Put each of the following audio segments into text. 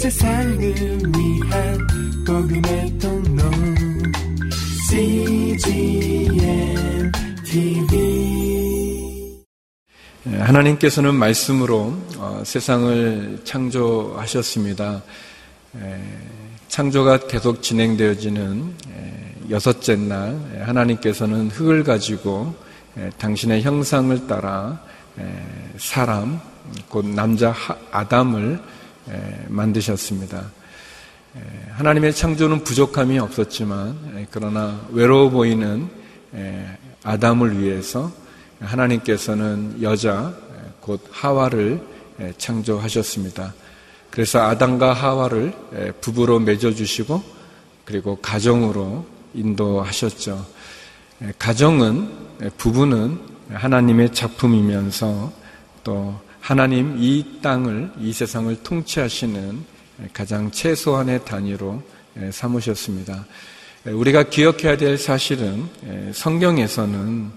세상을 위한 복음의 통로 CGM TV 하나님께서는 말씀으로 어, 세상을 창조하셨습니다. 창조가 계속 진행되어지는 여섯째 날 하나님께서는 흙을 가지고 당신의 형상을 따라 사람 곧 남자 아담을 만드셨습니다. 하나님의 창조는 부족함이 없었지만 그러나 외로워 보이는 아담을 위해서 하나님께서는 여자 곧 하와를 창조하셨습니다. 그래서 아담과 하와를 부부로 맺어주시고 그리고 가정으로 인도하셨죠. 가정은 부부는 하나님의 작품이면서 또 하나님 이 땅을 이 세상을 통치하시는 가장 최소한의 단위로 삼으셨습니다. 우리가 기억해야 될 사실은 성경에서는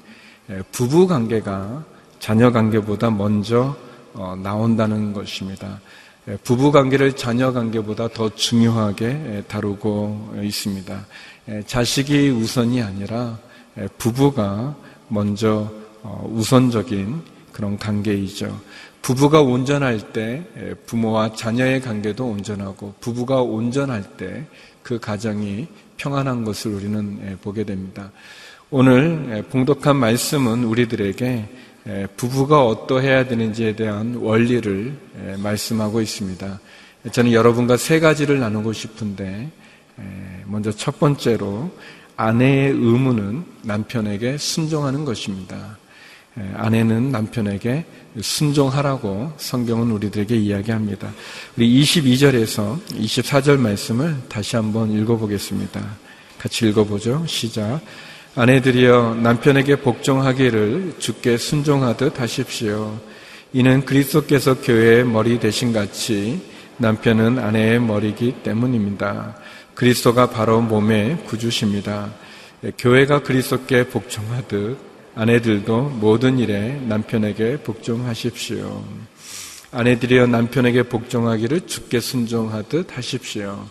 부부 관계가 자녀 관계보다 먼저 어, 나온다는 것입니다. 부부 관계를 자녀 관계보다 더 중요하게 다루고 있습니다. 자식이 우선이 아니라 부부가 먼저 어, 우선적인 그런 관계이죠. 부부가 온전할 때 부모와 자녀의 관계도 온전하고 부부가 온전할 때 그 가정이 평안한 것을 우리는 보게 됩니다. 오늘 봉독한 말씀은 우리들에게 부부가 어떠해야 되는지에 대한 원리를 말씀하고 있습니다. 저는 여러분과 세 가지를 나누고 싶은데 먼저 첫 번째로 아내의 의무는 남편에게 순종하는 것입니다. 아내는 남편에게 순종하라고 성경은 우리들에게 이야기합니다. 우리 22절에서 24절 말씀을 다시 한번 읽어보겠습니다. 같이 읽어보죠. 시작. 아내들이여 남편에게 복종하기를 주께 순종하듯 하십시오. 이는 그리스도께서 교회의 머리 대신 같이 남편은 아내의 머리이기 때문입니다. 그리스도가 바로 몸의 구주십니다. 교회가 그리스도께 복종하듯 아내들도 모든 일에 남편에게 복종하십시오. 아내들이여 남편에게 복종하기를 주께 순종하듯 하십시오.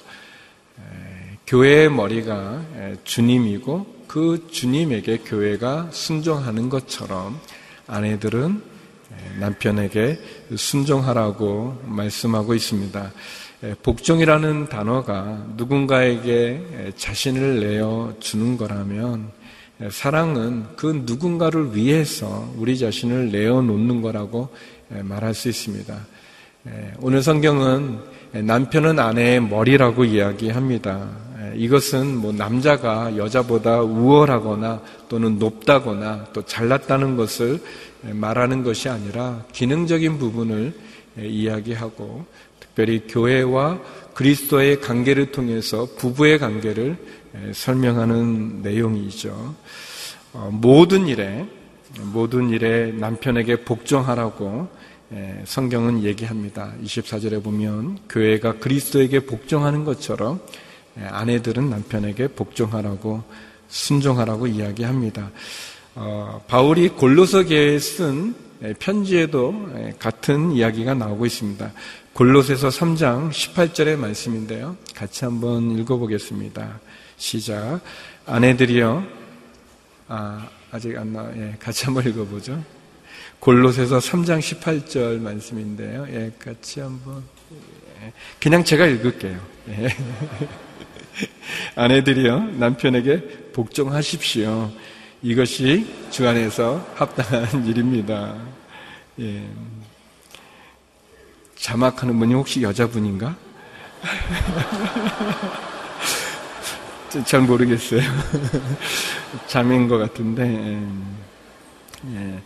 교회의 머리가 주님이고 그 주님에게 교회가 순종하는 것처럼 아내들은 남편에게 순종하라고 말씀하고 있습니다. 복종이라는 단어가 누군가에게 자신을 내어 주는 거라면 사랑은 그 누군가를 위해서 우리 자신을 내어놓는 거라고 말할 수 있습니다. 오늘 성경은 남편은 아내의 머리라고 이야기합니다. 이것은 뭐 남자가 여자보다 우월하거나 또는 높다거나 또 잘났다는 것을 말하는 것이 아니라 기능적인 부분을 이야기하고 특별히 교회와 그리스도의 관계를 통해서 부부의 관계를 설명하는 내용이죠. 어, 모든 일에 모든 일에 남편에게 복종하라고 성경은 얘기합니다. 24절에 보면 교회가 그리스도에게 복종하는 것처럼 아내들은 남편에게 복종하라고 순종하라고 이야기합니다. 어, 바울이 골로서 교회에 쓴 편지에도 같은 이야기가 나오고 있습니다. 골로새서 3장 18절의 말씀인데요. 같이 한번 읽어보겠습니다. 시작. 아내들이여, 아, 아직 안 나, 예, 같이 한번 읽어보죠. 골로새서 3장 18절 말씀인데요. 예, 같이 한번. 예, 그냥 제가 읽을게요. 예. 아내들이여, 남편에게 복종하십시오. 이것이 주 안에서 합당한 일입니다. 예. 자막하는 분이 혹시 여자분인가? 잘 모르겠어요. 잠인 것 같은데. 예.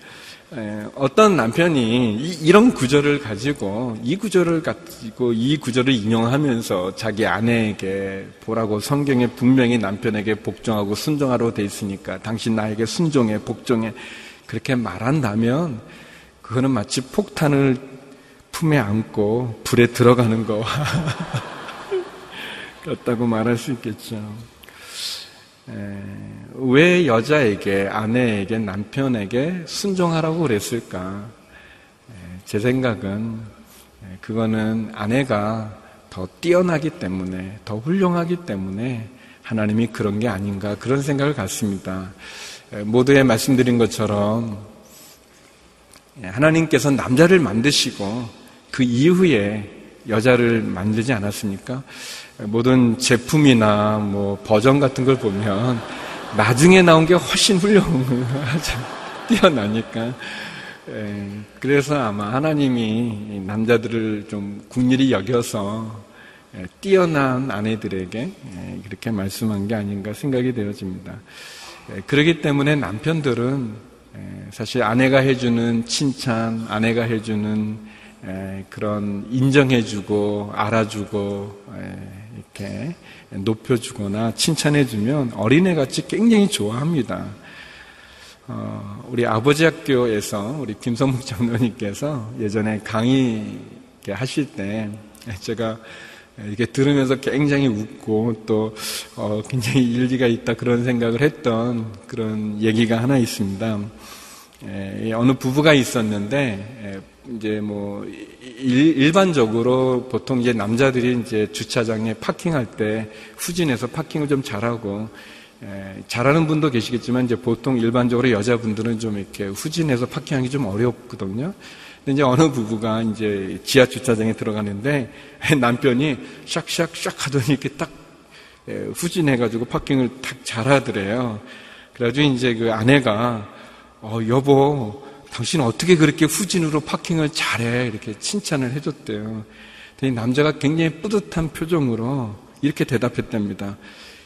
예. 어떤 남편이 이, 런 구절을 가지고 이 구절을 가지고 이 구절을 인용하면서 자기 아내에게 보라고 성경에 분명히 남편에게 복종하고 순종하라고 돼 있으니까 당신 나에게 순종해 복종해 그렇게 말한다면 그거는 마치 폭탄을 품에 안고 불에 들어가는 거 같다고 말할 수 있겠죠. 왜 여자에게, 아내에게, 남편에게 순종하라고 그랬을까? 제 생각은 그거는 아내가 더 뛰어나기 때문에, 더 훌륭하기 때문에 하나님이 그런 게 아닌가 그런 생각을 갖습니다. 모두에 말씀드린 것처럼 하나님께서 남자를 만드시고 그 이후에 여자를 만들지 않았습니까? 모든 제품이나 뭐 버전 같은 걸 보면 나중에 나온 게 훨씬 훌륭하죠. 뛰어나니까. 그래서 아마 하나님이 남자들을 좀 국률이 여겨서 뛰어난 아내들에게 그렇게 말씀한 게 아닌가 생각이 되어집니다. 그렇기 때문에 남편들은 사실 아내가 해주는 칭찬, 아내가 해주는 그런 인정해주고 알아주고 이렇게 높여주거나 칭찬해주면 어린애같이 굉장히 좋아합니다. 어, 우리 아버지 학교에서 우리 김성묵 장로님께서 예전에 강의 하실 때 제가 이렇게 들으면서 굉장히 웃고 또 어, 굉장히 일리가 있다 그런 생각을 했던 그런 얘기가 하나 있습니다. 에, 어느 부부가 있었는데 에, 이제 뭐 일, 반적으로 보통 이제 남자들이 이제 주차장에 파킹할 때 후진해서 파킹을 좀 잘하고 에, 잘하는 분도 계시겠지만 이제 보통 일반적으로 여자분들은 좀 이렇게 후진해서 파킹하기 좀 어렵거든요. 근데 이제 어느 부부가 이제 지하 주차장에 들어가는데 남편이 샥샥샥 하더니 이렇게 딱 예, 후진해가지고 파킹을 탁 잘하더래요. 그래가지고 이제 그 아내가 어, 여보, 당신 어떻게 그렇게 후진으로 파킹을 잘해? 이렇게 칭찬을 해줬대요. 근데 남자가 굉장히 뿌듯한 표정으로 이렇게 대답했답니다.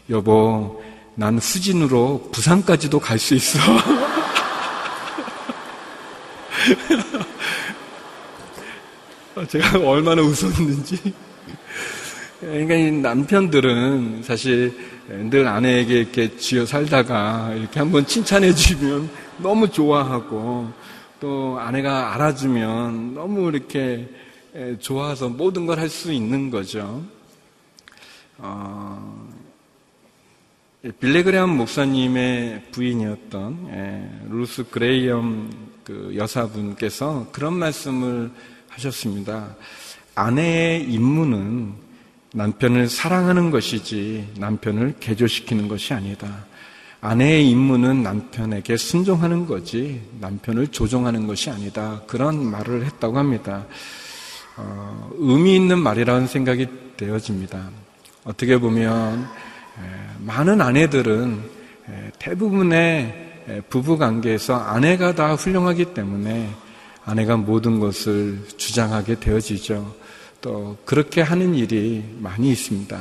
여보, 난 후진으로 부산까지도 갈 수 있어. 아, 제가 얼마나 웃었는지. 그러니까 이 남편들은 사실 늘 아내에게 이렇게 쥐어 살다가 이렇게 한번 칭찬해 주면 너무 좋아하고 또 아내가 알아주면 너무 이렇게 좋아서 모든 걸 할 수 있는 거죠. 어, 빌리 그레이엄 목사님의 부인이었던 루스 그레이엄 그 여사분께서 그런 말씀을 하셨습니다. 아내의 임무는 남편을 사랑하는 것이지 남편을 개조시키는 것이 아니다. 아내의 임무는 남편에게 순종하는 거지 남편을 조종하는 것이 아니다. 그런 말을 했다고 합니다. 어, 의미 있는 말이라는 생각이 되어집니다. 어떻게 보면 많은 아내들은 대부분의 부부 관계에서 아내가 다 훌륭하기 때문에 아내가 모든 것을 주장하게 되어지죠. 또 그렇게 하는 일이 많이 있습니다.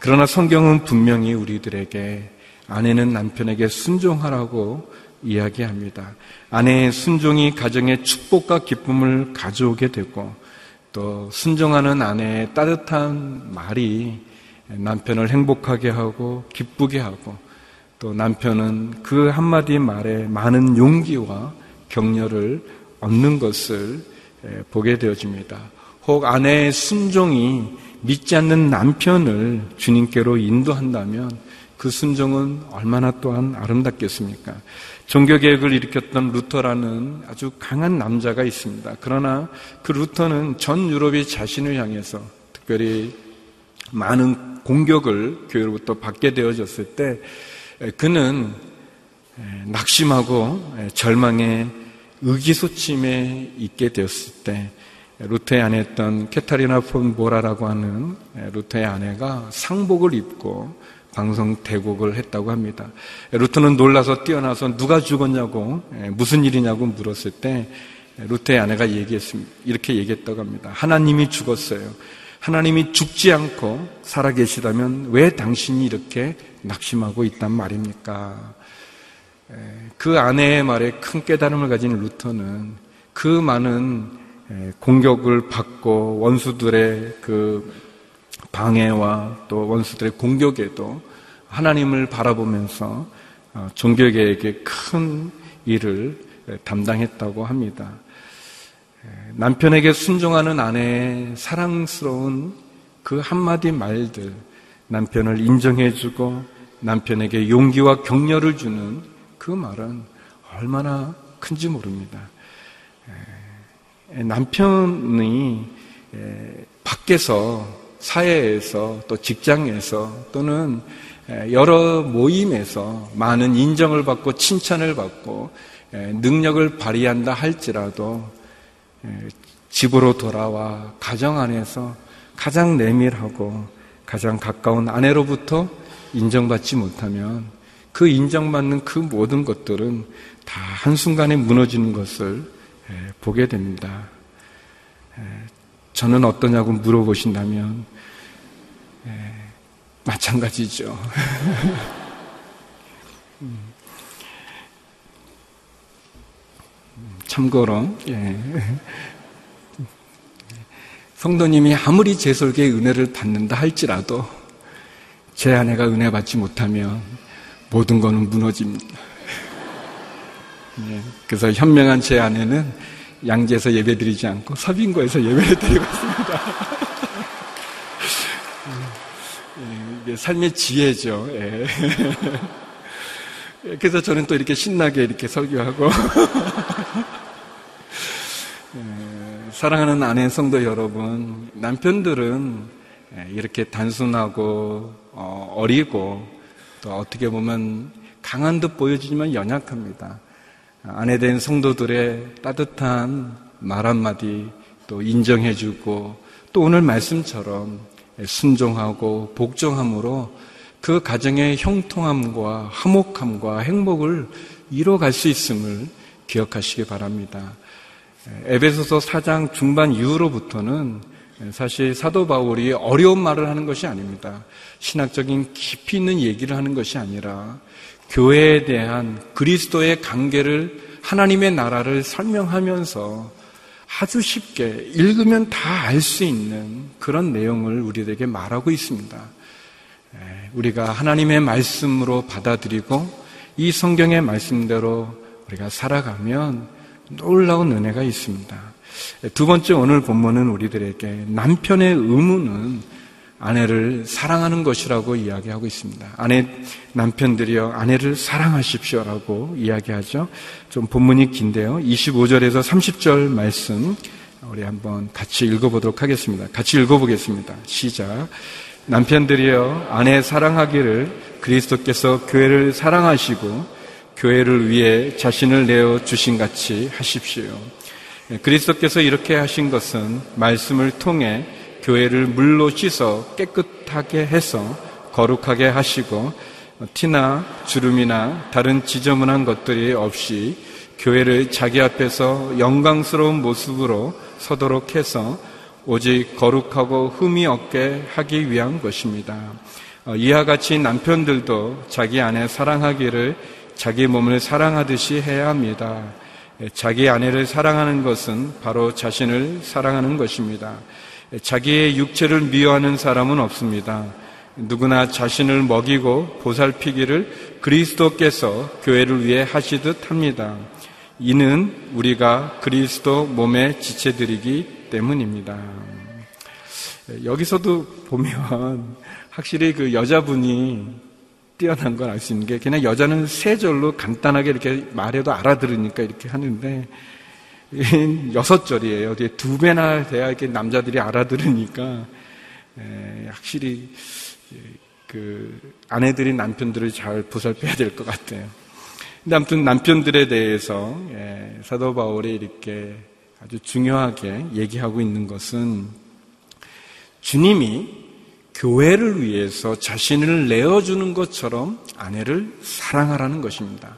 그러나 성경은 분명히 우리들에게 아내는 남편에게 순종하라고 이야기합니다. 아내의 순종이 가정의 축복과 기쁨을 가져오게 되고 또 순종하는 아내의 따뜻한 말이 남편을 행복하게 하고 기쁘게 하고 또 남편은 그 한마디 말에 많은 용기와 격려를 얻는 것을 보게 되어집니다. 혹 아내의 순종이 믿지 않는 남편을 주님께로 인도한다면 그 순종은 얼마나 또한 아름답겠습니까? 종교개혁을 일으켰던 루터라는 아주 강한 남자가 있습니다. 그러나 그 루터는 전 유럽이 자신을 향해서 특별히 많은 공격을 교회로부터 받게 되어졌을 때 그는 낙심하고 절망에 의기소침에 있게 되었을 때 루터의 아내였던 캐타리나 폰 보라라고 하는 루터의 아내가 상복을 입고 방송 대곡을 했다고 합니다. 루터는 놀라서 뛰어나서 누가 죽었냐고 무슨 일이냐고 물었을 때 루터의 아내가 얘기했습니다. 이렇게 얘기했다고 합니다. 하나님이 죽었어요. 하나님이 죽지 않고 살아계시다면 왜 당신이 이렇게 낙심하고 있단 말입니까? 그 아내의 말에 큰 깨달음을 가진 루터는 그 많은 공격을 받고 원수들의 그 방해와 또 원수들의 공격에도 하나님을 바라보면서 어, 종교계에게 큰 일을 담당했다고 합니다. 남편에게 순종하는 아내의 사랑스러운 그 한마디 말들, 남편을 인정해주고 남편에게 용기와 격려를 주는 그 말은 얼마나 큰지 모릅니다. 남편이 밖에서 사회에서 또 직장에서 또는 여러 모임에서 많은 인정을 받고 칭찬을 받고 능력을 발휘한다 할지라도 집으로 돌아와 가정 안에서 가장 내밀하고 가장 가까운 아내로부터 인정받지 못하면 그 인정받는 그 모든 것들은 다 한순간에 무너지는 것을 보게 됩니다. 저는 어떠냐고 물어보신다면 마찬가지죠. 음. 참고로 예. 성도님이 아무리 제 설계의 은혜를 받는다 할지라도 제 아내가 은혜 받지 못하면 모든 것은 무너집니다. 예. 그래서 현명한 제 아내는 양재에서 예배드리지 않고 서빙고에서 예배를 드리고 있습니다. 예. 삶의 지혜죠. 예. 그래서 저는 또 이렇게 신나게 이렇게 설교하고 사랑하는 아내 성도 여러분, 남편들은 이렇게 단순하고 어, 어리고 또 어떻게 보면 강한 듯 보여지지만 연약합니다. 아내 된 성도들의 따뜻한 말 한마디 또 인정해주고 또 오늘 말씀처럼 순종하고 복종함으로 그 가정의 형통함과 화목함과 행복을 이뤄갈 수 있음을 기억하시기 바랍니다. 에베소서 4장 중반 이후로부터는 사실 사도 바울이 어려운 말을 하는 것이 아닙니다. 신학적인 깊이 있는 얘기를 하는 것이 아니라 교회에 대한 그리스도의 관계를 하나님의 나라를 설명하면서 아주 쉽게 읽으면 다 알 수 있는 그런 내용을 우리에게 말하고 있습니다. 우리가 하나님의 말씀으로 받아들이고 이 성경의 말씀대로 우리가 살아가면 놀라운 은혜가 있습니다. 두 번째 오늘 본문은 우리들에게 남편의 의무는 아내를 사랑하는 것이라고 이야기하고 있습니다. 아내, 남편들이여 아내를 사랑하십시오라고 이야기하죠. 좀 본문이 긴데요. 25절에서 30절 말씀 우리 한번 같이 읽어보도록 하겠습니다. 같이 읽어보겠습니다. 시작. 남편들이여 아내 사랑하기를 그리스도께서 교회를 사랑하시고 교회를 위해 자신을 내어 주신 같이 하십시오. 그리스도께서 이렇게 하신 것은 말씀을 통해 교회를 물로 씻어 깨끗하게 해서 거룩하게 하시고 티나 주름이나 다른 지저분한 것들이 없이 교회를 자기 앞에서 영광스러운 모습으로 서도록 해서 오직 거룩하고 흠이 없게 하기 위한 것입니다. 어, 이와 같이 남편들도 자기 아내 사랑하기를 자기 몸을 사랑하듯이 해야 합니다. 자기 아내를 사랑하는 것은 바로 자신을 사랑하는 것입니다. 자기의 육체를 미워하는 사람은 없습니다. 누구나 자신을 먹이고 보살피기를 그리스도께서 교회를 위해 하시듯 합니다. 이는 우리가 그리스도 몸의 지체들이기 때문입니다. 여기서도 보면 확실히 그 여자분이 뛰어난 걸 알 수 있는 게 그냥 여자는 세 절로 간단하게 이렇게 말해도 알아들으니까 이렇게 하는데 여섯 절이에요. 두 배나 돼야 이렇게 남자들이 알아들으니까 확실히 그 아내들이 남편들을 잘 보살펴야 될 것 같아요. 근데 아무튼 남편들에 대해서 사도 바울이 이렇게 아주 중요하게 얘기하고 있는 것은 주님이 교회를 위해서 자신을 내어주는 것처럼 아내를 사랑하라는 것입니다.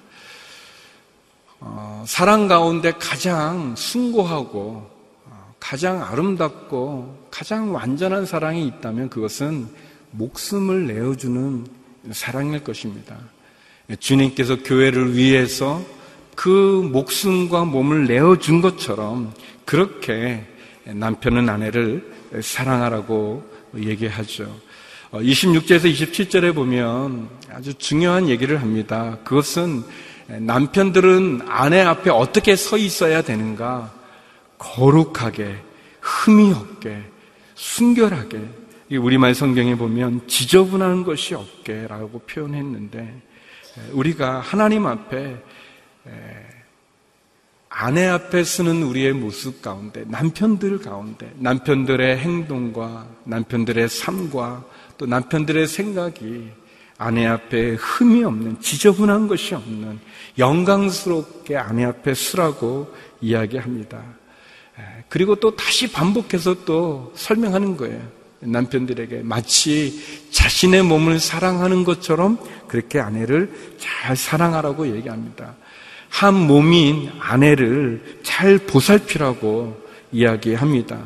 어, 사랑 가운데 가장 숭고하고 어, 가장 아름답고 가장 완전한 사랑이 있다면 그것은 목숨을 내어주는 사랑일 것입니다. 주님께서 교회를 위해서 그 목숨과 몸을 내어준 것처럼 그렇게 남편은 아내를 사랑하라고 얘기하죠. 26절에서 어, 27절에 보면 아주 중요한 얘기를 합니다. 그것은 남편들은 아내 앞에 어떻게 서 있어야 되는가? 거룩하게, 흠이 없게, 순결하게. 우리말 성경에 보면 지저분한 것이 없게라고 표현했는데 우리가 하나님 앞에 아내 앞에 서는 우리의 모습 가운데, 남편들 가운데, 남편들의 행동과 남편들의 삶과 또 남편들의 생각이 아내 앞에 흠이 없는, 지저분한 것이 없는, 영광스럽게 아내 앞에 서라고 이야기합니다. 그리고 또 다시 반복해서 또 설명하는 거예요. 남편들에게 마치 자신의 몸을 사랑하는 것처럼 그렇게 아내를 잘 사랑하라고 얘기합니다. 한 몸인 아내를 잘 보살피라고 이야기합니다.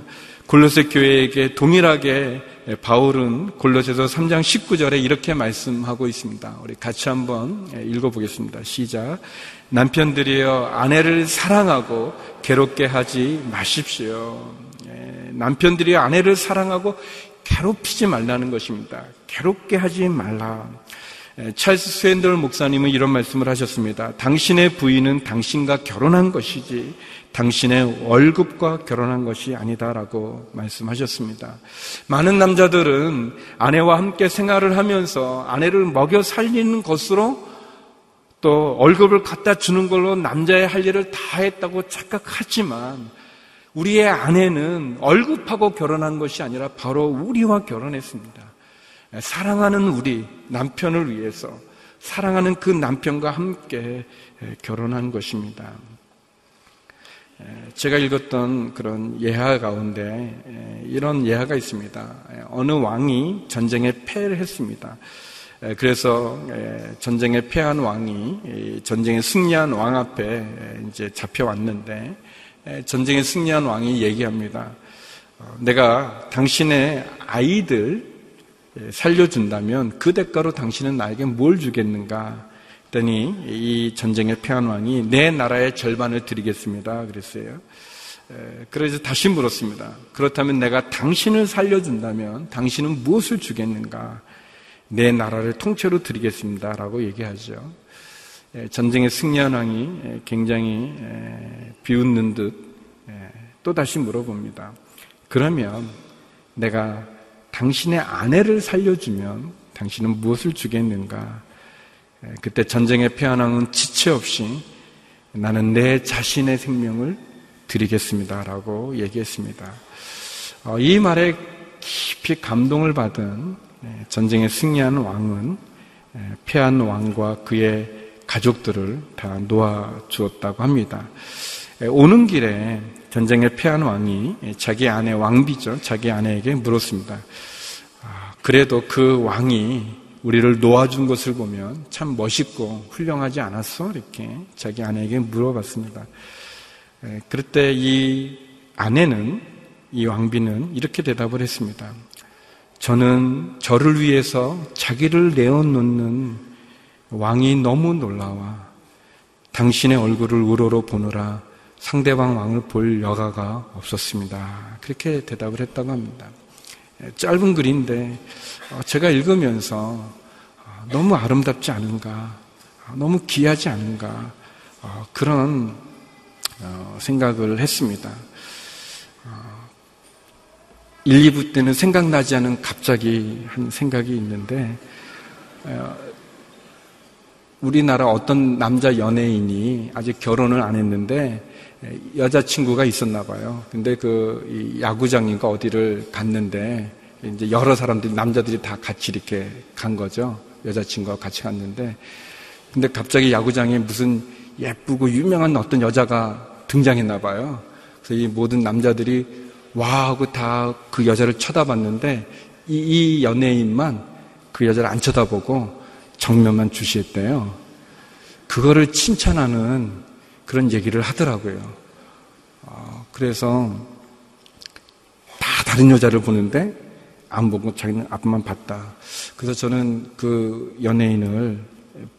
골로새 교회에게 동일하게 바울은 골로새서 3장 19절에 이렇게 말씀하고 있습니다. 우리 같이 한번 읽어보겠습니다. 시작. 남편들이여 아내를 사랑하고 괴롭게 하지 마십시오. 예, 남편들이 아내를 사랑하고 괴롭히지 말라는 것입니다. 괴롭게 하지 말라. 예, 찰스 스웬들 목사님은 이런 말씀을 하셨습니다. 당신의 부인은 당신과 결혼한 것이지 당신의 월급과 결혼한 것이 아니다라고 말씀하셨습니다. 많은 남자들은 아내와 함께 생활을 하면서 아내를 먹여 살리는 것으로 또 월급을 갖다 주는 걸로 남자의 할 일을 다 했다고 착각하지만 우리의 아내는 월급하고 결혼한 것이 아니라 바로 우리와 결혼했습니다. 사랑하는 우리 남편을 위해서 사랑하는 그 남편과 함께 결혼한 것입니다. 제가 읽었던 그런 예화 가운데 이런 예화가 있습니다. 어느 왕이 전쟁에 패를 했습니다. 그래서 전쟁에 패한 왕이 전쟁에 승리한 왕 앞에 이제 잡혀왔는데 전쟁에 승리한 왕이 얘기합니다. 어, 내가 당신의 아이들 살려준다면 그 대가로 당신은 나에게 뭘 주겠는가? 했더니 이 전쟁의 패한 왕이 내 나라의 절반을 드리겠습니다. 그랬어요. 그래서 다시 물었습니다. 그렇다면 내가 당신을 살려준다면 당신은 무엇을 주겠는가? 내 나라를 통째로 드리겠습니다. 라고 얘기하죠. 전쟁의 승리한 왕이 굉장히 비웃는 듯 또 다시 물어봅니다. 그러면 내가 당신의 아내를 살려주면 당신은 무엇을 주겠는가? 그때 전쟁의 패한왕은 지체 없이 나는 내 자신의 생명을 드리겠습니다 라고 얘기했습니다. 어, 이 말에 깊이 감동을 받은 전쟁에 승리한 왕은 패한 왕과 그의 가족들을 다 놓아 주었다고 합니다. 오는 길에 전쟁에 패한 왕이 자기 아내 왕비죠. 자기 아내에게 물었습니다. 아, 그래도 그 왕이 우리를 놓아준 것을 보면 참 멋있고 훌륭하지 않았어? 이렇게 자기 아내에게 물어봤습니다. 그럴 때 이 아내는, 이 왕비는 이렇게 대답을 했습니다. 저는 저를 위해서 자기를 내어놓는 왕이 너무 놀라와 당신의 얼굴을 우러러 보느라 상대방 왕을 볼 여가가 없었습니다. 그렇게 대답을 했다고 합니다. 예, 짧은 글인데 어, 제가 읽으면서 어, 너무 아름답지 않은가, 어, 너무 귀하지 않은가 그런 생각을 했습니다. 1, 2부 때는 생각나지 않은 갑자기 한 생각이 있는데 우리나라 어떤 남자 연예인이 아직 결혼을 안 했는데 여자친구가 있었나 봐요. 근데 그 야구장인가 어디를 갔는데 이제 여러 사람들이 남자들이 다 같이 이렇게 간 거죠. 여자친구와 같이 갔는데 근데 갑자기 야구장에 무슨 예쁘고 유명한 어떤 여자가 등장했나 봐요. 그래서 이 모든 남자들이 와 하고 다 그 여자를 쳐다봤는데 이, 이 연예인만 그 여자를 안 쳐다보고 정면만 주시했대요. 그거를 칭찬하는 그런 얘기를 하더라고요. 어, 그래서 다 다른 여자를 보는데 안 보고 자기는 앞만 봤다. 그래서 저는 그 연예인을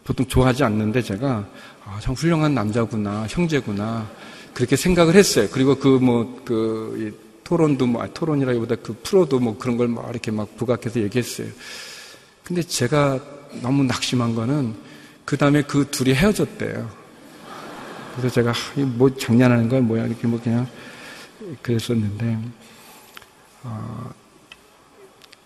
보통 좋아하지 않는데 제가 아, 참 훌륭한 남자구나, 형제구나 그렇게 생각을 했어요. 그리고 그 뭐그 그 토론도 뭐 아, 토론이라기보다 그 프로도 뭐 그런 걸 막 이렇게 막 부각해서 얘기했어요. 근데 제가 너무 낙심한 거는 그 다음에 그 둘이 헤어졌대요. 그래서 제가 뭐 장난하는 거야 뭐야 이렇게 뭐 그냥 그랬었는데 어,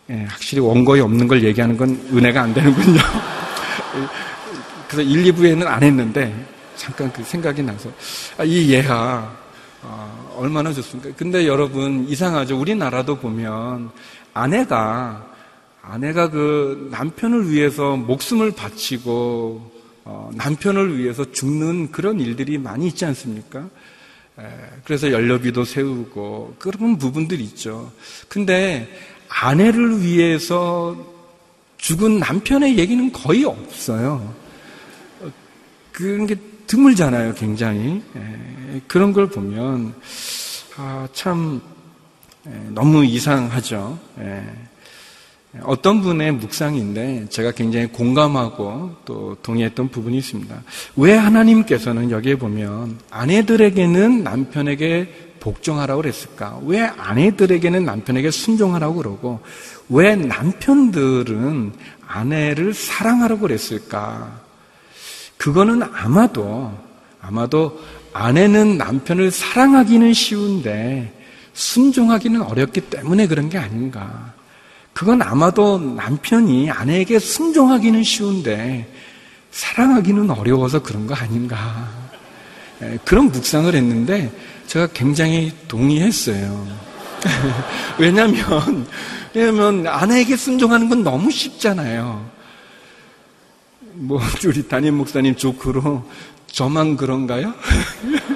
예, 확실히 원고에 없는 걸 얘기하는 건 은혜가 안 되는군요. 그래서 1, 2부에는 안 했는데 잠깐 그 생각이 나서 아, 이 예가 아, 얼마나 좋습니까? 근데 여러분 이상하죠. 우리나라도 보면 아내가 아내가 그 남편을 위해서 목숨을 바치고 어, 남편을 위해서 죽는 그런 일들이 많이 있지 않습니까? 에, 그래서 연료비도 세우고 그런 부분들이 있죠. 근데 아내를 위해서 죽은 남편의 얘기는 거의 없어요. 어, 그런 게 드물잖아요, 굉장히. 에, 그런 걸 보면 아, 참 에, 너무 이상하죠. 에. 어떤 분의 묵상인데 제가 굉장히 공감하고 또 동의했던 부분이 있습니다. 왜 하나님께서는 여기에 보면 아내들에게는 남편에게 복종하라고 그랬을까? 왜 아내들에게는 남편에게 순종하라고 그러고 왜 남편들은 아내를 사랑하라고 그랬을까? 그거는 아마도 아마도 아내는 남편을 사랑하기는 쉬운데 순종하기는 어렵기 때문에 그런 게 아닌가. 그건 아마도 남편이 아내에게 순종하기는 쉬운데 사랑하기는 어려워서 그런 거 아닌가. 예, 그런 묵상을 했는데 제가 굉장히 동의했어요. 왜냐면, 왜냐면 아내에게 순종하는 건 너무 쉽잖아요. 뭐, 우리 담임 목사님 조크로 저만 그런가요?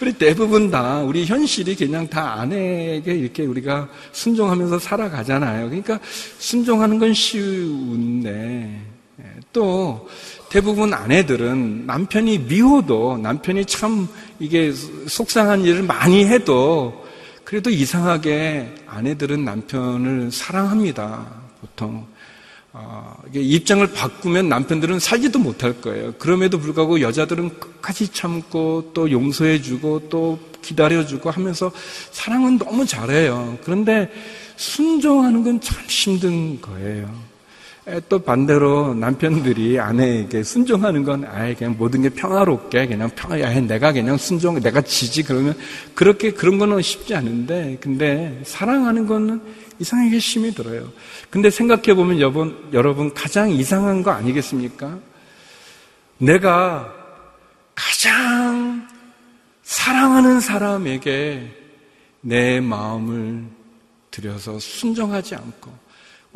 우리 대부분 다 우리 현실이 그냥 다 아내에게 이렇게 우리가 순종하면서 살아가잖아요. 그러니까 순종하는 건 쉬운데 예, 또 대부분 아내들은 남편이 미워도 남편이 참 이게 속상한 일을 많이 해도 그래도 이상하게 아내들은 남편을 사랑합니다. 보통 어, 입장을 바꾸면 남편들은 살지도 못할 거예요. 그럼에도 불구하고 여자들은 끝까지 참고 또 용서해주고 또 기다려주고 하면서 사랑은 너무 잘해요. 그런데 순종하는 건 참 힘든 거예요. 또 반대로 남편들이 아내에게 순종하는 건 아예 그냥 모든 게 평화롭게 그냥 평화 야 내가 그냥 순종 내가 지지 그러면 그렇게 그런 거는 쉽지 않은데 근데 사랑하는 거는 이상하게 힘이 들어요. 근데 생각해 보면 여러분, 여러분 가장 이상한 거 아니겠습니까? 내가 가장 사랑하는 사람에게 내 마음을 들여서 순종하지 않고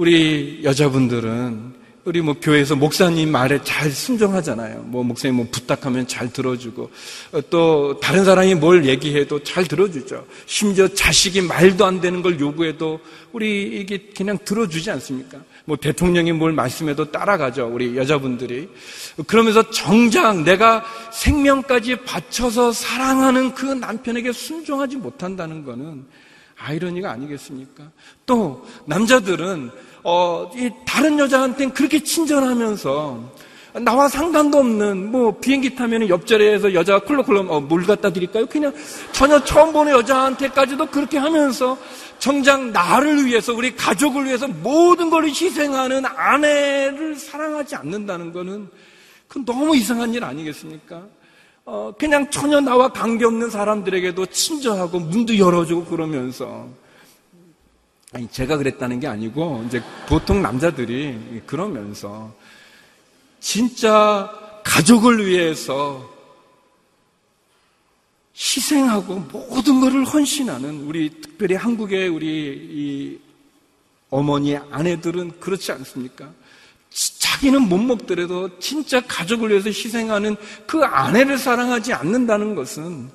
우리 여자분들은 우리 뭐 교회에서 목사님 말에 잘 순종하잖아요. 뭐 목사님 뭐 부탁하면 잘 들어주고 어, 또 다른 사람이 뭘 얘기해도 잘 들어주죠. 심지어 자식이 말도 안 되는 걸 요구해도 우리 이게 그냥 들어주지 않습니까? 뭐 대통령이 뭘 말씀해도 따라가죠. 우리 여자분들이 그러면서 정작 내가 생명까지 바쳐서 사랑하는 그 남편에게 순종하지 못한다는 거는 아이러니가 아니겠습니까? 또 남자들은 어, 이 다른 여자한테는 그렇게 친절하면서 나와 상관도 없는 뭐 비행기 타면 옆자리에서 여자가 콜록콜록 어, 물 갖다 드릴까요? 그냥 전혀 처음 보는 여자한테까지도 그렇게 하면서 정작 나를 위해서 우리 가족을 위해서 모든 걸 희생하는 아내를 사랑하지 않는다는 거는 그건 너무 이상한 일 아니겠습니까? 어, 그냥 전혀 나와 관계없는 사람들에게도 친절하고 문도 열어주고 그러면서 아니, 제가 그랬다는 게 아니고, 이제 보통 남자들이 그러면서, 진짜 가족을 위해서 희생하고 모든 것을 헌신하는 우리 특별히 한국의 우리 이 어머니 아내들은 그렇지 않습니까? 자기는 못 먹더라도 진짜 가족을 위해서 희생하는 그 아내를 사랑하지 않는다는 것은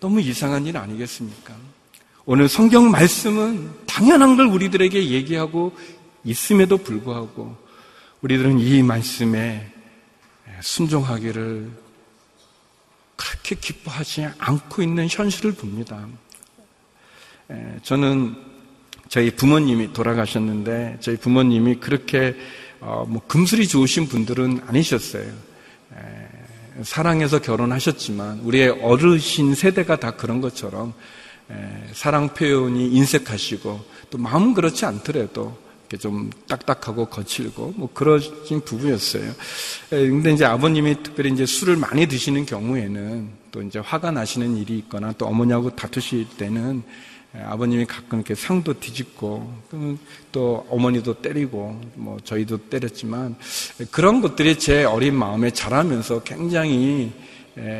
너무 이상한 일 아니겠습니까? 오늘 성경 말씀은 당연한 걸 우리들에게 얘기하고 있음에도 불구하고 우리들은 이 말씀에 순종하기를 그렇게 기뻐하지 않고 있는 현실을 봅니다. 저는 저희 부모님이 돌아가셨는데 저희 부모님이 그렇게 어, 뭐 금술이 좋으신 분들은 아니셨어요. 사랑해서 결혼하셨지만 우리의 어르신 세대가 다 그런 것처럼 사랑 표현이 인색하시고 또 마음은 그렇지 않더라도 이렇게 좀 딱딱하고 거칠고 뭐 그러신 부부였어요. 근데 이제 아버님이 특별히 이제 술을 많이 드시는 경우에는 또 이제 화가 나시는 일이 있거나 또 어머니하고 다투실 때는 예, 아버님이 가끔 이렇게 상도 뒤집고 또 어머니도 때리고 뭐 저희도 때렸지만 그런 것들이 제 어린 마음에 자라면서 굉장히 예,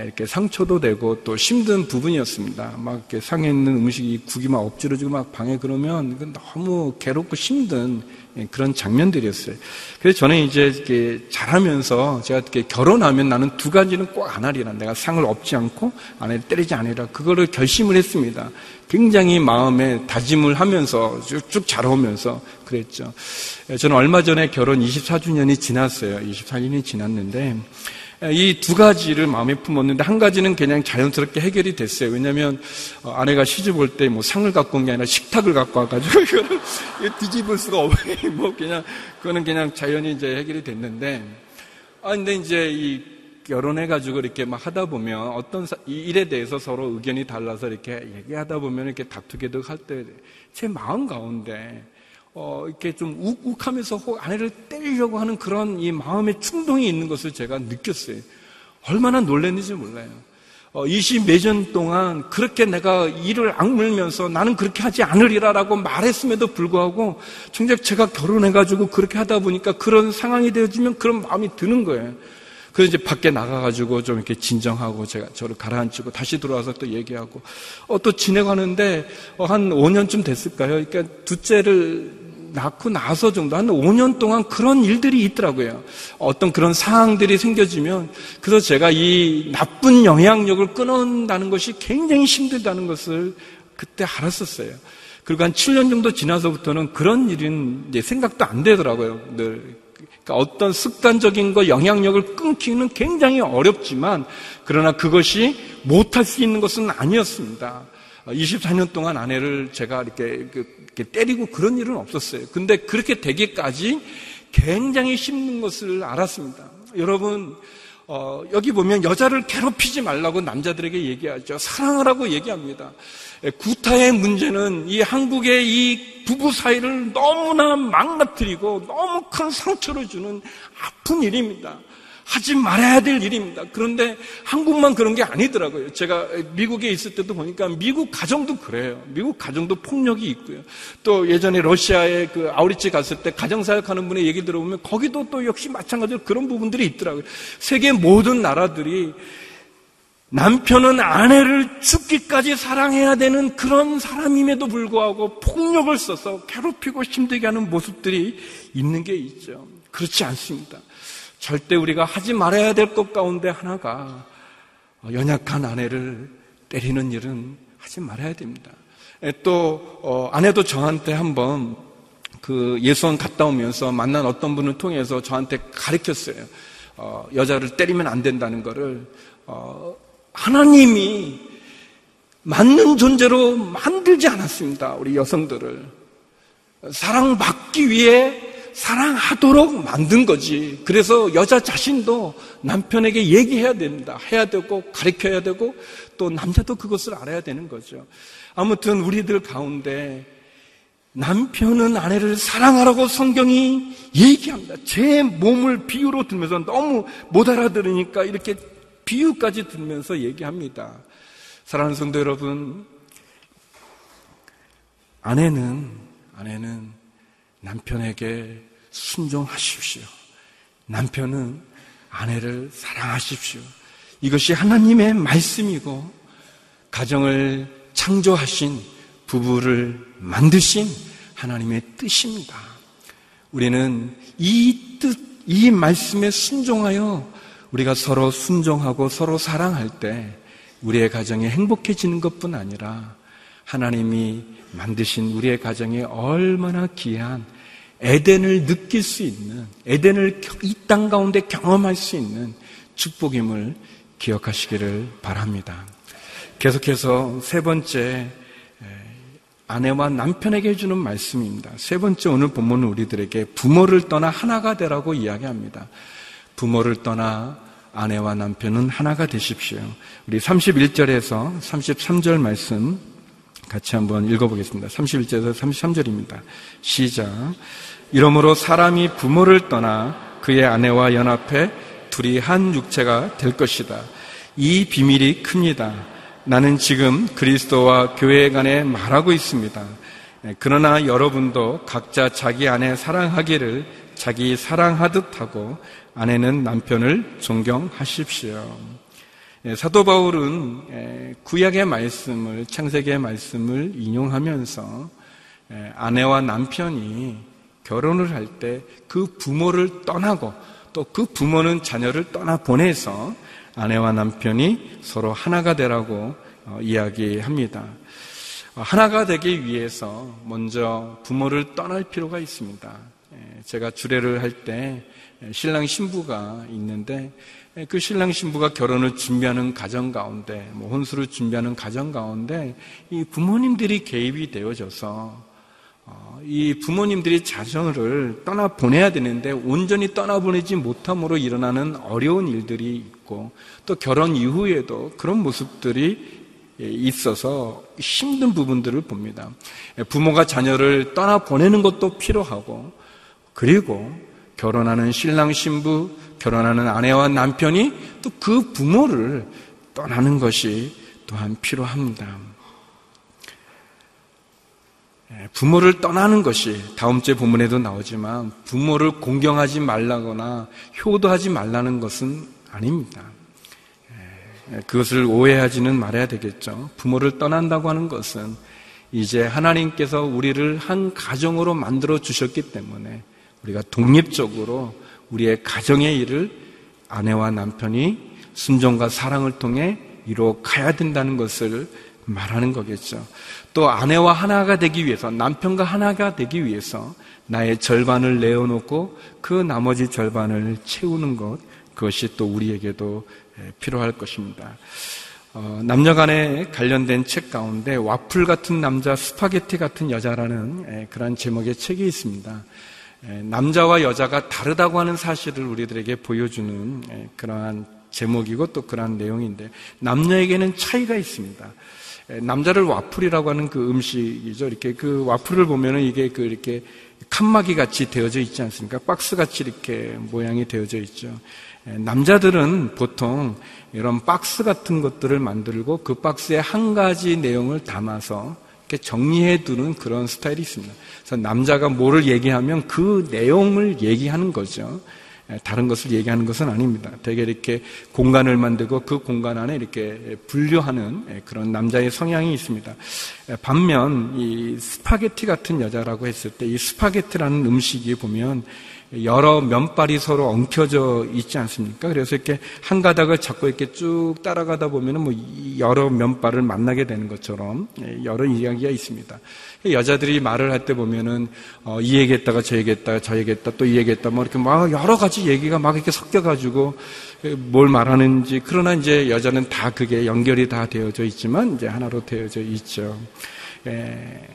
이렇게 상처도 되고 또 힘든 부분이었습니다. 막 이렇게 상에 있는 음식이 국이 막 엎질러지고 막 방에 그러면 너무 괴롭고 힘든 예, 그런 장면들이었어요. 그래서 저는 이제 이렇게 자라면서 제가 이렇게 결혼하면 나는 두 가지는 꼭 안 하리라. 내가 상을 업지 않고 아내를 때리지 않으리라. 그거를 결심을 했습니다. 굉장히 마음에 다짐을 하면서 쭉쭉 자라오면서 그랬죠. 예, 저는 얼마 전에 결혼 24주년이 지났어요. 24년이 지났는데 이 두 가지를 마음에 품었는데 한 가지는 그냥 자연스럽게 해결이 됐어요. 왜냐하면 어, 아내가 시집 올 때 뭐 상을 갖고 온 게 아니라 식탁을 갖고 와가지고 이거를 뒤집을 수가 없어요. 뭐 그냥 그거는 그냥 자연히 이제 해결이 됐는데 아 근데 이제 이 결혼해가지고 이렇게 막 하다 보면 어떤 일에 대해서 서로 의견이 달라서 이렇게 얘기하다 보면 이렇게 다투게 도 할 때 제 마음 가운데 어, 이렇게 좀 욱욱하면서 혹 아내를 때리려고 하는 그런 이 마음의 충동이 있는 것을 제가 느꼈어요. 얼마나 놀랐는지 몰라요. 어, 20몇년 동안 그렇게 내가 일을 악물면서 나는 그렇게 하지 않으리라라고 말했음에도 불구하고 정작 제가 결혼해가지고 그렇게 하다 보니까 그런 상황이 되어지면 그런 마음이 드는 거예요. 그래서 이제 밖에 나가가지고 좀 이렇게 진정하고 제가 저를 가라앉히고 다시 들어와서 또 얘기하고 어, 또 지내가는데 어, 한 5년쯤 됐을까요? 그러니까 둘째를 낳고 나서 정도 한 5년 동안 그런 일들이 있더라고요. 어떤 그런 상황들이 생겨지면 그래서 제가 이 나쁜 영향력을 끊어온다는 것이 굉장히 힘들다는 것을 그때 알았었어요. 그리고 한 7년 정도 지나서부터는 그런 일은 이제 생각도 안 되더라고요. 늘. 그러니까 어떤 습관적인 거 영향력을 끊기는 굉장히 어렵지만 그러나 그것이 못할 수 있는 것은 아니었습니다. 24년 동안 아내를 제가 이렇게, 이렇게 때리고 그런 일은 없었어요. 근데 그렇게 되기까지 굉장히 힘든 것을 알았습니다. 여러분, 어, 여기 보면 여자를 괴롭히지 말라고 남자들에게 얘기하죠. 사랑하라고 얘기합니다. 예, 구타의 문제는 이 한국의 이 부부 사이를 너무나 망가뜨리고 너무 큰 상처를 주는 아픈 일입니다. 하지 말아야 될 일입니다. 그런데 한국만 그런 게 아니더라고요. 제가 미국에 있을 때도 보니까 미국 가정도 그래요. 미국 가정도 폭력이 있고요. 또 예전에 러시아에 그 아우리치 갔을 때 가정사역하는 분의 얘기 들어보면 거기도 또 역시 마찬가지로 그런 부분들이 있더라고요. 세계 모든 나라들이 남편은 아내를 죽기까지 사랑해야 되는 그런 사람임에도 불구하고 폭력을 써서 괴롭히고 힘들게 하는 모습들이 있는 게 있죠. 그렇지 않습니다. 절대 우리가 하지 말아야 될 것 가운데 하나가 연약한 아내를 때리는 일은 하지 말아야 됩니다. 또 어, 아내도 저한테 한번 그 예수원 갔다 오면서 만난 어떤 분을 통해서 저한테 가르쳤어요. 어, 여자를 때리면 안 된다는 것을 어, 하나님이 맞는 존재로 만들지 않았습니다. 우리 여성들을 사랑받기 위해 사랑하도록 만든 거지. 그래서 여자 자신도 남편에게 얘기해야 됩니다. 해야 되고, 가르쳐야 되고, 또 남자도 그것을 알아야 되는 거죠. 아무튼 우리들 가운데 남편은 아내를 사랑하라고 성경이 얘기합니다. 제 몸을 비유로 들면서 너무 못 알아들으니까 이렇게 비유까지 들면서 얘기합니다. 사랑하는 성도 여러분, 아내는, 아내는 남편에게 순종하십시오. 남편은 아내를 사랑하십시오. 이것이 하나님의 말씀이고 가정을 창조하신 부부를 만드신 하나님의 뜻입니다. 우리는 이 뜻, 이 말씀에 순종하여 우리가 서로 순종하고 서로 사랑할 때 우리의 가정이 행복해지는 것뿐 아니라 하나님이 만드신 우리의 가정이 얼마나 귀한 에덴을 느낄 수 있는, 에덴을 이 땅 가운데 경험할 수 있는 축복임을 기억하시기를 바랍니다. 계속해서 세 번째, 아내와 남편에게 해주는 말씀입니다. 세 번째 오늘 본문은 우리들에게 부모를 떠나 하나가 되라고 이야기합니다. 부모를 떠나 아내와 남편은 하나가 되십시오. 우리 31절에서 33절 말씀 같이 한번 읽어보겠습니다. 31절에서 33절입니다. 시작. 이러므로 사람이 부모를 떠나 그의 아내와 연합해 둘이 한 육체가 될 것이다. 이 비밀이 큽니다. 나는 지금 그리스도와 교회 간에 말하고 있습니다. 그러나 여러분도 각자 자기 아내 사랑하기를 자기 사랑하듯 하고 아내는 남편을 존경하십시오. 사도 바울은 구약의 말씀을 창세기의 말씀을 인용하면서 아내와 남편이 결혼을 할 때 그 부모를 떠나고 또 그 부모는 자녀를 떠나 보내서 아내와 남편이 서로 하나가 되라고 어, 이야기합니다. 어, 하나가 되기 위해서 먼저 부모를 떠날 필요가 있습니다. 예, 제가 주례를 할 때 신랑 신부가 있는데 그 신랑 신부가 결혼을 준비하는 가정 가운데, 뭐 혼수를 준비하는 가정 가운데 이 부모님들이 개입이 되어져서 어, 이 부모님들이 자녀를 떠나 보내야 되는데 온전히 떠나 보내지 못함으로 일어나는 어려운 일들이 있고 또 결혼 이후에도 그런 모습들이 있어서 힘든 부분들을 봅니다. 부모가 자녀를 떠나 보내는 것도 필요하고 그리고 결혼하는 신랑 신부, 결혼하는 아내와 남편이 또 그 부모를 떠나는 것이 또한 필요합니다. 예, 부모를 떠나는 것이 다음 주에 본문에도 나오지만 부모를 공경하지 말라거나 효도하지 말라는 것은 아닙니다. 예, 그것을 오해하지는 말아야 되겠죠. 부모를 떠난다고 하는 것은 이제 하나님께서 우리를 한 가정으로 만들어 주셨기 때문에 우리가 독립적으로 우리의 가정의 일을 아내와 남편이 순종과 사랑을 통해 이루어 가야 된다는 것을 말하는 거겠죠. 또 아내와 하나가 되기 위해서, 남편과 하나가 되기 위해서 나의 절반을 내어놓고 그 나머지 절반을 채우는 것, 그것이 또 우리에게도 필요할 것입니다. 어, 남녀 간에 관련된 책 가운데 와플 같은 남자, 스파게티 같은 여자라는 그러한 제목의 책이 있습니다. 남자와 여자가 다르다고 하는 사실을 우리들에게 보여주는 그러한 제목이고 또 그러한 내용인데 남녀에게는 차이가 있습니다. 남자를 와플이라고 하는 그 음식이죠. 이렇게 그 와플을 보면은 이게 그 이렇게 칸막이 같이 되어져 있지 않습니까? 박스 같이 이렇게 모양이 되어져 있죠. 남자들은 보통 이런 박스 같은 것들을 만들고 그 박스에 한 가지 내용을 담아서 정리해 두는 그런 스타일이 있습니다. 그래서 남자가 뭐를 얘기하면 그 내용을 얘기하는 거죠. 예, 다른 것을 얘기하는 것은 아닙니다. 되게 이렇게 공간을 만들고 그 공간 안에 이렇게 분류하는 예, 그런 남자의 성향이 있습니다. 예, 반면 이 스파게티 같은 여자라고 했을 때 이 스파게티라는 음식이 보면 여러 면발이 서로 엉켜져 있지 않습니까? 그래서 이렇게 한 가닥을 잡고 이렇게 쭉 따라가다 보면은 뭐 여러 면발을 만나게 되는 것처럼 여러 이야기가 있습니다. 여자들이 말을 할 때 보면은 어, 이 얘기했다가 저 얘기했다가 저 얘기했다 또 이 얘기했다 뭐 이렇게 막 여러 가지 얘기가 막 이렇게 섞여가지고 뭘 말하는지 그러나 이제 여자는 다 그게 연결이 다 되어져 있지만 이제 하나로 되어져 있죠. 에,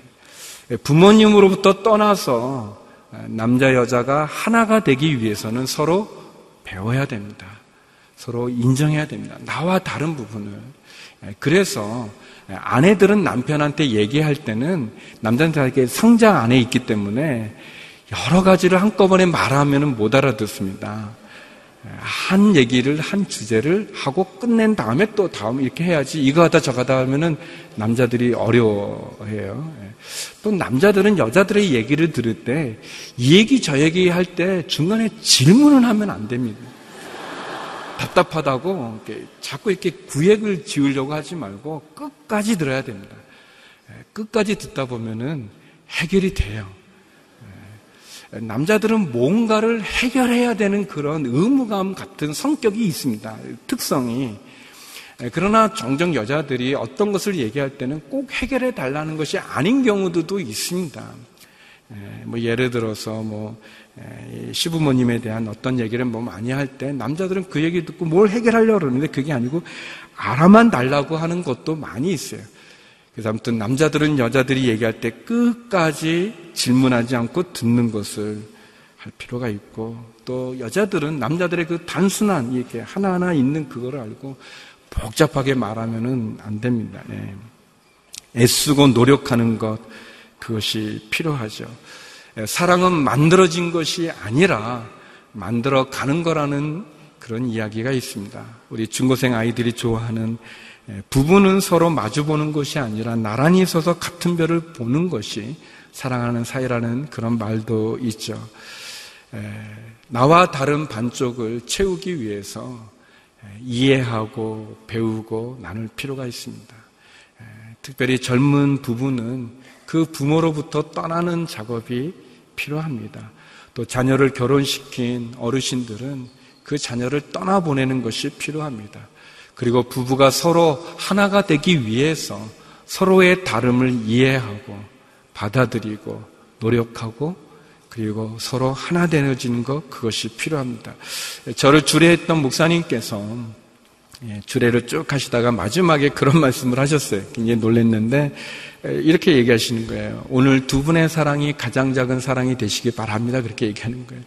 부모님으로부터 떠나서 남자 여자가 하나가 되기 위해서는 서로 배워야 됩니다. 서로 인정해야 됩니다. 나와 다른 부분을. 그래서 아내들은 남편한테 얘기할 때는 남자한테 성장 안에 있기 때문에 여러 가지를 한꺼번에 말하면 못 알아듣습니다. 한 얘기를 한 주제를 하고 끝낸 다음에 또 다음 이렇게 해야지 이거 하다 저거 하다 하면은 남자들이 어려워해요. 또 남자들은 여자들의 얘기를 들을 때 이 얘기 저 얘기 할 때 중간에 질문을 하면 안 됩니다. 답답하다고 자꾸 이렇게 구획을 지으려고 하지 말고 끝까지 들어야 됩니다. 예, 끝까지 듣다 보면은 해결이 돼요. 예, 남자들은 뭔가를 해결해야 되는 그런 의무감 같은 성격이 있습니다. 특성이. 예, 그러나 종종 여자들이 어떤 것을 얘기할 때는 꼭 해결해 달라는 것이 아닌 경우도 있습니다. 뭐 예를 들어서 뭐 시부모님에 대한 어떤 얘기를 뭐 많이 할 때 남자들은 그 얘기 듣고 뭘 해결하려고 그러는데 그게 아니고 알아만 달라고 하는 것도 많이 있어요. 그래서 아무튼 남자들은 여자들이 얘기할 때 끝까지 질문하지 않고 듣는 것을 할 필요가 있고 또 여자들은 남자들의 그 단순한 이렇게 하나하나 있는 그거를 알고 복잡하게 말하면은 안 됩니다. 네. 애쓰고 노력하는 것 그것이 필요하죠. 예, 사랑은 만들어진 것이 아니라 만들어 가는 거라는 그런 이야기가 있습니다. 우리 중고생 아이들이 좋아하는 부부는 서로 마주보는 것이 아니라 나란히 서서 같은 별을 보는 것이 사랑하는 사이라는 그런 말도 있죠. 나와 다른 반쪽을 채우기 위해서 이해하고 배우고 나눌 필요가 있습니다. 특별히 젊은 부부는 그 부모로부터 떠나는 작업이 필요합니다. 또 자녀를 결혼시킨 어르신들은 그 자녀를 떠나보내는 것이 필요합니다. 그리고 부부가 서로 하나가 되기 위해서 서로의 다름을 이해하고 받아들이고 노력하고 그리고 서로 하나 되어지는 것 그것이 필요합니다. 저를 주례했던 목사님께서 예, 주례를 쭉 하시다가 마지막에 그런 말씀을 하셨어요. 굉장히 놀랐는데 이렇게 얘기하시는 거예요. 오늘 두 분의 사랑이 가장 작은 사랑이 되시기 바랍니다. 그렇게 얘기하는 거예요.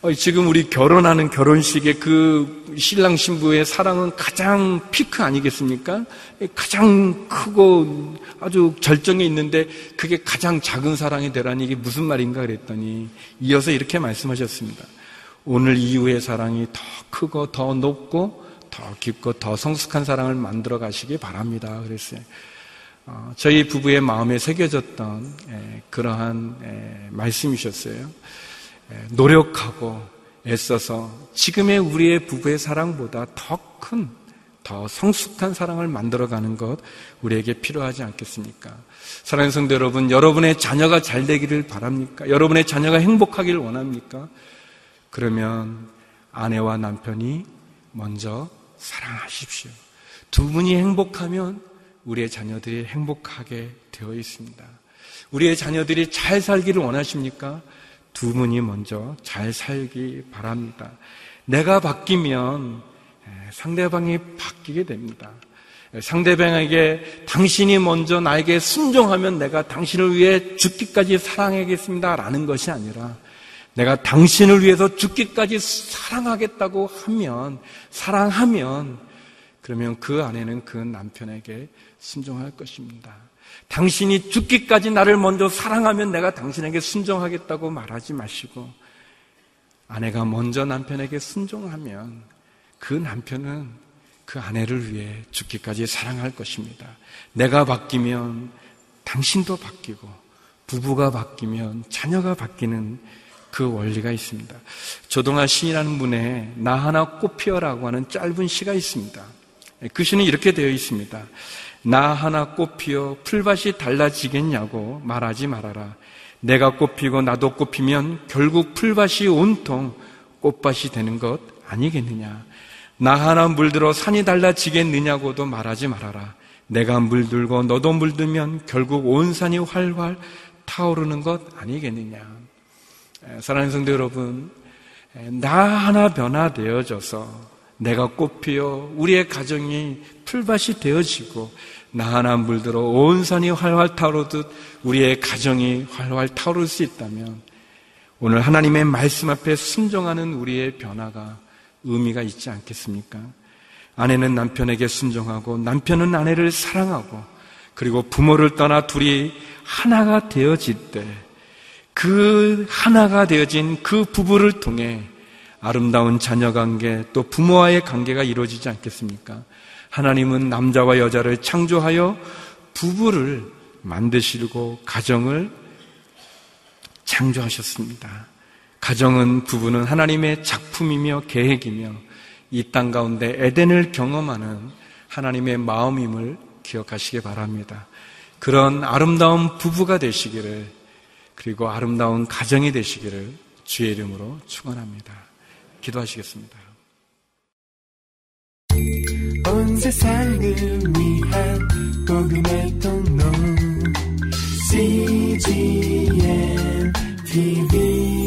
어, 지금 우리 결혼하는 결혼식의 그 신랑 신부의 사랑은 가장 피크 아니겠습니까? 가장 크고 아주 절정에 있는데 그게 가장 작은 사랑이 되라니 이게 무슨 말인가 그랬더니 이어서 이렇게 말씀하셨습니다. 오늘 이후의 사랑이 더 크고 더 높고 더 깊고 더 성숙한 사랑을 만들어 가시기 바랍니다. 그랬어요. 어, 저희 부부의 마음에 새겨졌던 에, 그러한 에, 말씀이셨어요. 노력하고 애써서 지금의 우리의 부부의 사랑보다 더 큰, 더 성숙한 사랑을 만들어가는 것 우리에게 필요하지 않겠습니까? 사랑하는 성도 여러분, 여러분의 자녀가 잘 되기를 바랍니까? 여러분의 자녀가 행복하기를 원합니까? 그러면 아내와 남편이 먼저 사랑하십시오. 두 분이 행복하면 우리의 자녀들이 행복하게 되어 있습니다. 우리의 자녀들이 잘 살기를 원하십니까? 두 분이 먼저 잘 살기 바랍니다. 내가 바뀌면 상대방이 바뀌게 됩니다. 상대방에게 당신이 먼저 나에게 순종하면 내가 당신을 위해 죽기까지 사랑하겠습니다. 라는 것이 아니라 내가 당신을 위해서 죽기까지 사랑하겠다고 하면, 사랑하면, 그러면 그 아내는 그 남편에게 순종할 것입니다. 당신이 죽기까지 나를 먼저 사랑하면 내가 당신에게 순종하겠다고 말하지 마시고 아내가 먼저 남편에게 순종하면 그 남편은 그 아내를 위해 죽기까지 사랑할 것입니다. 내가 바뀌면 당신도 바뀌고 부부가 바뀌면 자녀가 바뀌는 그 원리가 있습니다. 조동아 시인이라는 분의 나 하나 꽃 피어라고 하는 짧은 시가 있습니다. 그 시는 이렇게 되어 있습니다. 나 하나 꽃피어 풀밭이 달라지겠냐고 말하지 말아라. 내가 꽃피고 나도 꽃피면 결국 풀밭이 온통 꽃밭이 되는 것 아니겠느냐. 나 하나 물들어 산이 달라지겠느냐고도 말하지 말아라. 내가 물들고 너도 물들면 결국 온 산이 활활 타오르는 것 아니겠느냐. 사랑하는 성도 여러분, 나 하나 변화되어져서 내가 꽃피어 우리의 가정이 풀밭이 되어지고 나 하나 물들어 온 산이 활활 타오르듯 우리의 가정이 활활 타오를 수 있다면 오늘 하나님의 말씀 앞에 순종하는 우리의 변화가 의미가 있지 않겠습니까? 아내는 남편에게 순종하고 남편은 아내를 사랑하고 그리고 부모를 떠나 둘이 하나가 되어질 때 그 하나가 되어진 그 부부를 통해 아름다운 자녀 관계 또 부모와의 관계가 이루어지지 않겠습니까? 하나님은 남자와 여자를 창조하여 부부를 만드시고 가정을 창조하셨습니다. 가정은 부부는 하나님의 작품이며 계획이며 이 땅 가운데 에덴을 경험하는 하나님의 마음임을 기억하시기 바랍니다. 그런 아름다운 부부가 되시기를 그리고 아름다운 가정이 되시기를 주의 이름으로 축원합니다. 기도하시겠습니다. 온 세상을 위한 복음의 통로 CGM TV